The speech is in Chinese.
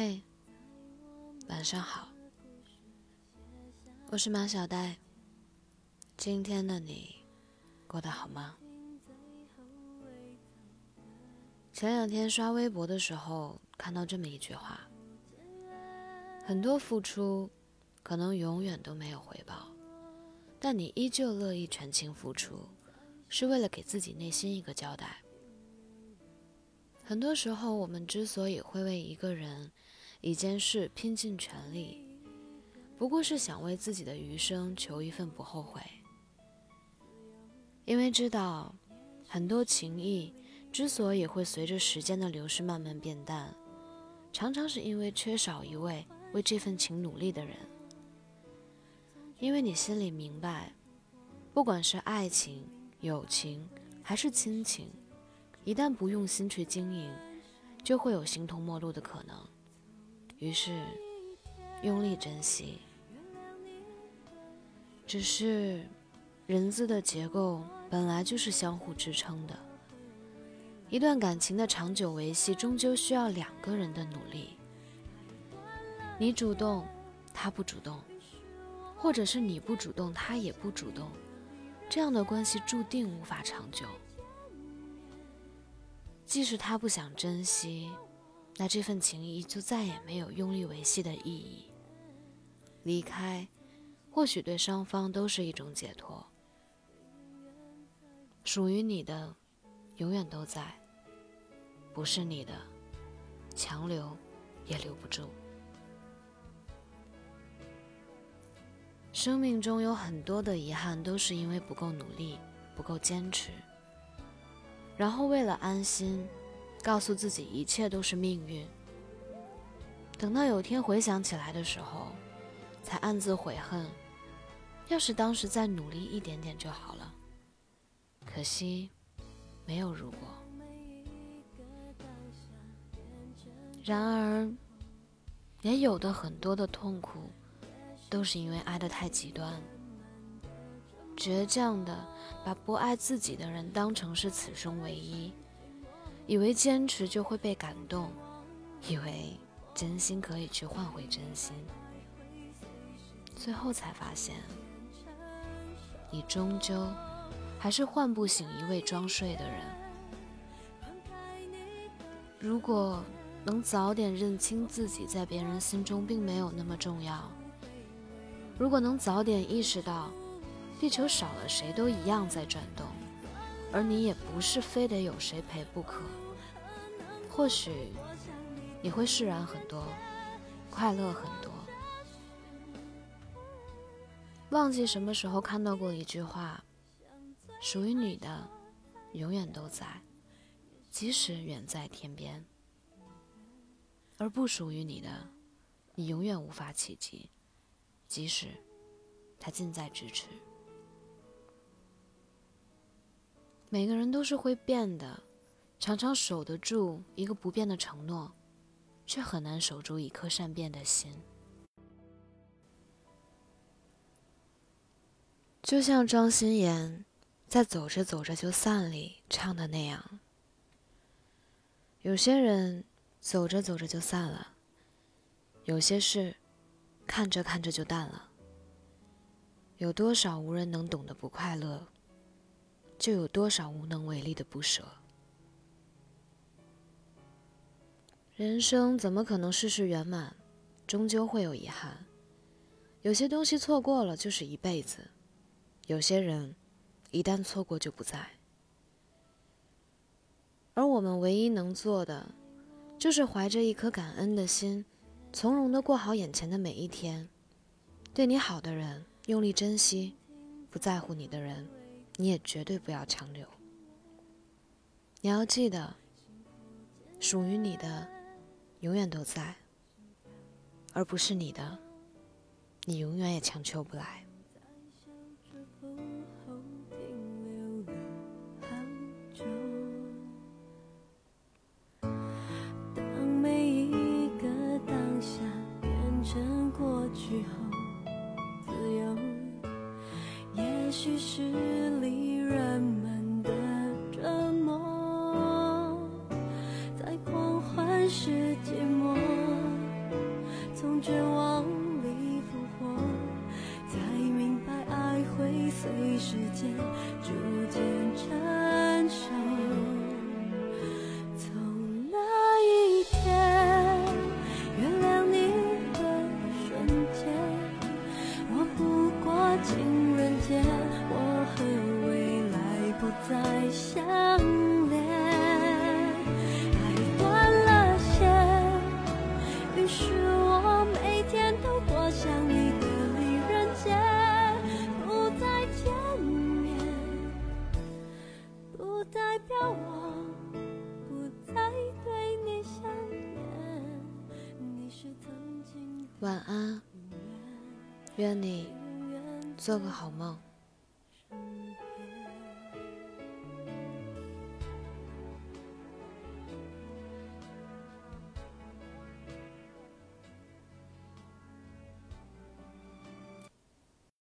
嘿晚上好，我是马小呆。今天的你过得好吗？前两天刷微博的时候，看到这么一句话：很多付出可能永远都没有回报，但你依旧乐意全情付出，是为了给自己内心一个交代。很多时候，我们之所以会为一个人、一件事拼尽全力，不过是想为自己的余生求一份不后悔。因为知道，很多情谊之所以会随着时间的流逝慢慢变淡，常常是因为缺少一位为这份情努力的人。因为你心里明白，不管是爱情、友情还是亲情。一旦不用心去经营，就会有形同陌路的可能。于是，用力珍惜。只是，人字的结构本来就是相互支撑的。一段感情的长久维系，终究需要两个人的努力。你主动，他不主动，或者是你不主动，他也不主动，这样的关系注定无法长久。即使他不想珍惜，那这份情谊就再也没有用力维系的意义。离开，或许对双方都是一种解脱。属于你的，永远都在；不是你的，强留也留不住。生命中有很多的遗憾，都是因为不够努力，不够坚持。然后为了安心，告诉自己一切都是命运。等到有天回想起来的时候，才暗自悔恨：要是当时再努力一点点就好了。可惜，没有如果。然而，也有的很多的痛苦，都是因为爱的太极端。倔强的把不爱自己的人当成是此生唯一，以为坚持就会被感动，以为真心可以去换回真心，最后才发现，你终究还是唤不醒一位装睡的人。如果能早点认清自己在别人心中并没有那么重要，如果能早点意识到。地球少了谁都一样在转动，而你也不是非得有谁陪不可。或许你会释然很多，快乐很多。忘记什么时候看到过一句话：属于你的，永远都在，即使远在天边；而不属于你的，你永远无法企及，即使它近在咫尺。每个人都是会变的，常常守得住一个不变的承诺，却很难守住一颗善变的心。就像庄心妍在《走着走着就散》里唱的那样：“有些人走着走着就散了，有些事看着看着就淡了。有多少无人能懂的不快乐？”就有多少无能为力的不舍。人生怎么可能事事圆满？终究会有遗憾。有些东西错过了就是一辈子，有些人一旦错过就不在。而我们唯一能做的，就是怀着一颗感恩的心，从容的过好眼前的每一天。对你好的人用力珍惜，不在乎你的人。你也绝对不要强留。你要记得，属于你的永远都在，而不是你的，你永远也强求不来。其实离人们的折磨，在狂欢时寂寞，从绝望里复活，才明白爱会随时间。晚安，愿你做个好梦。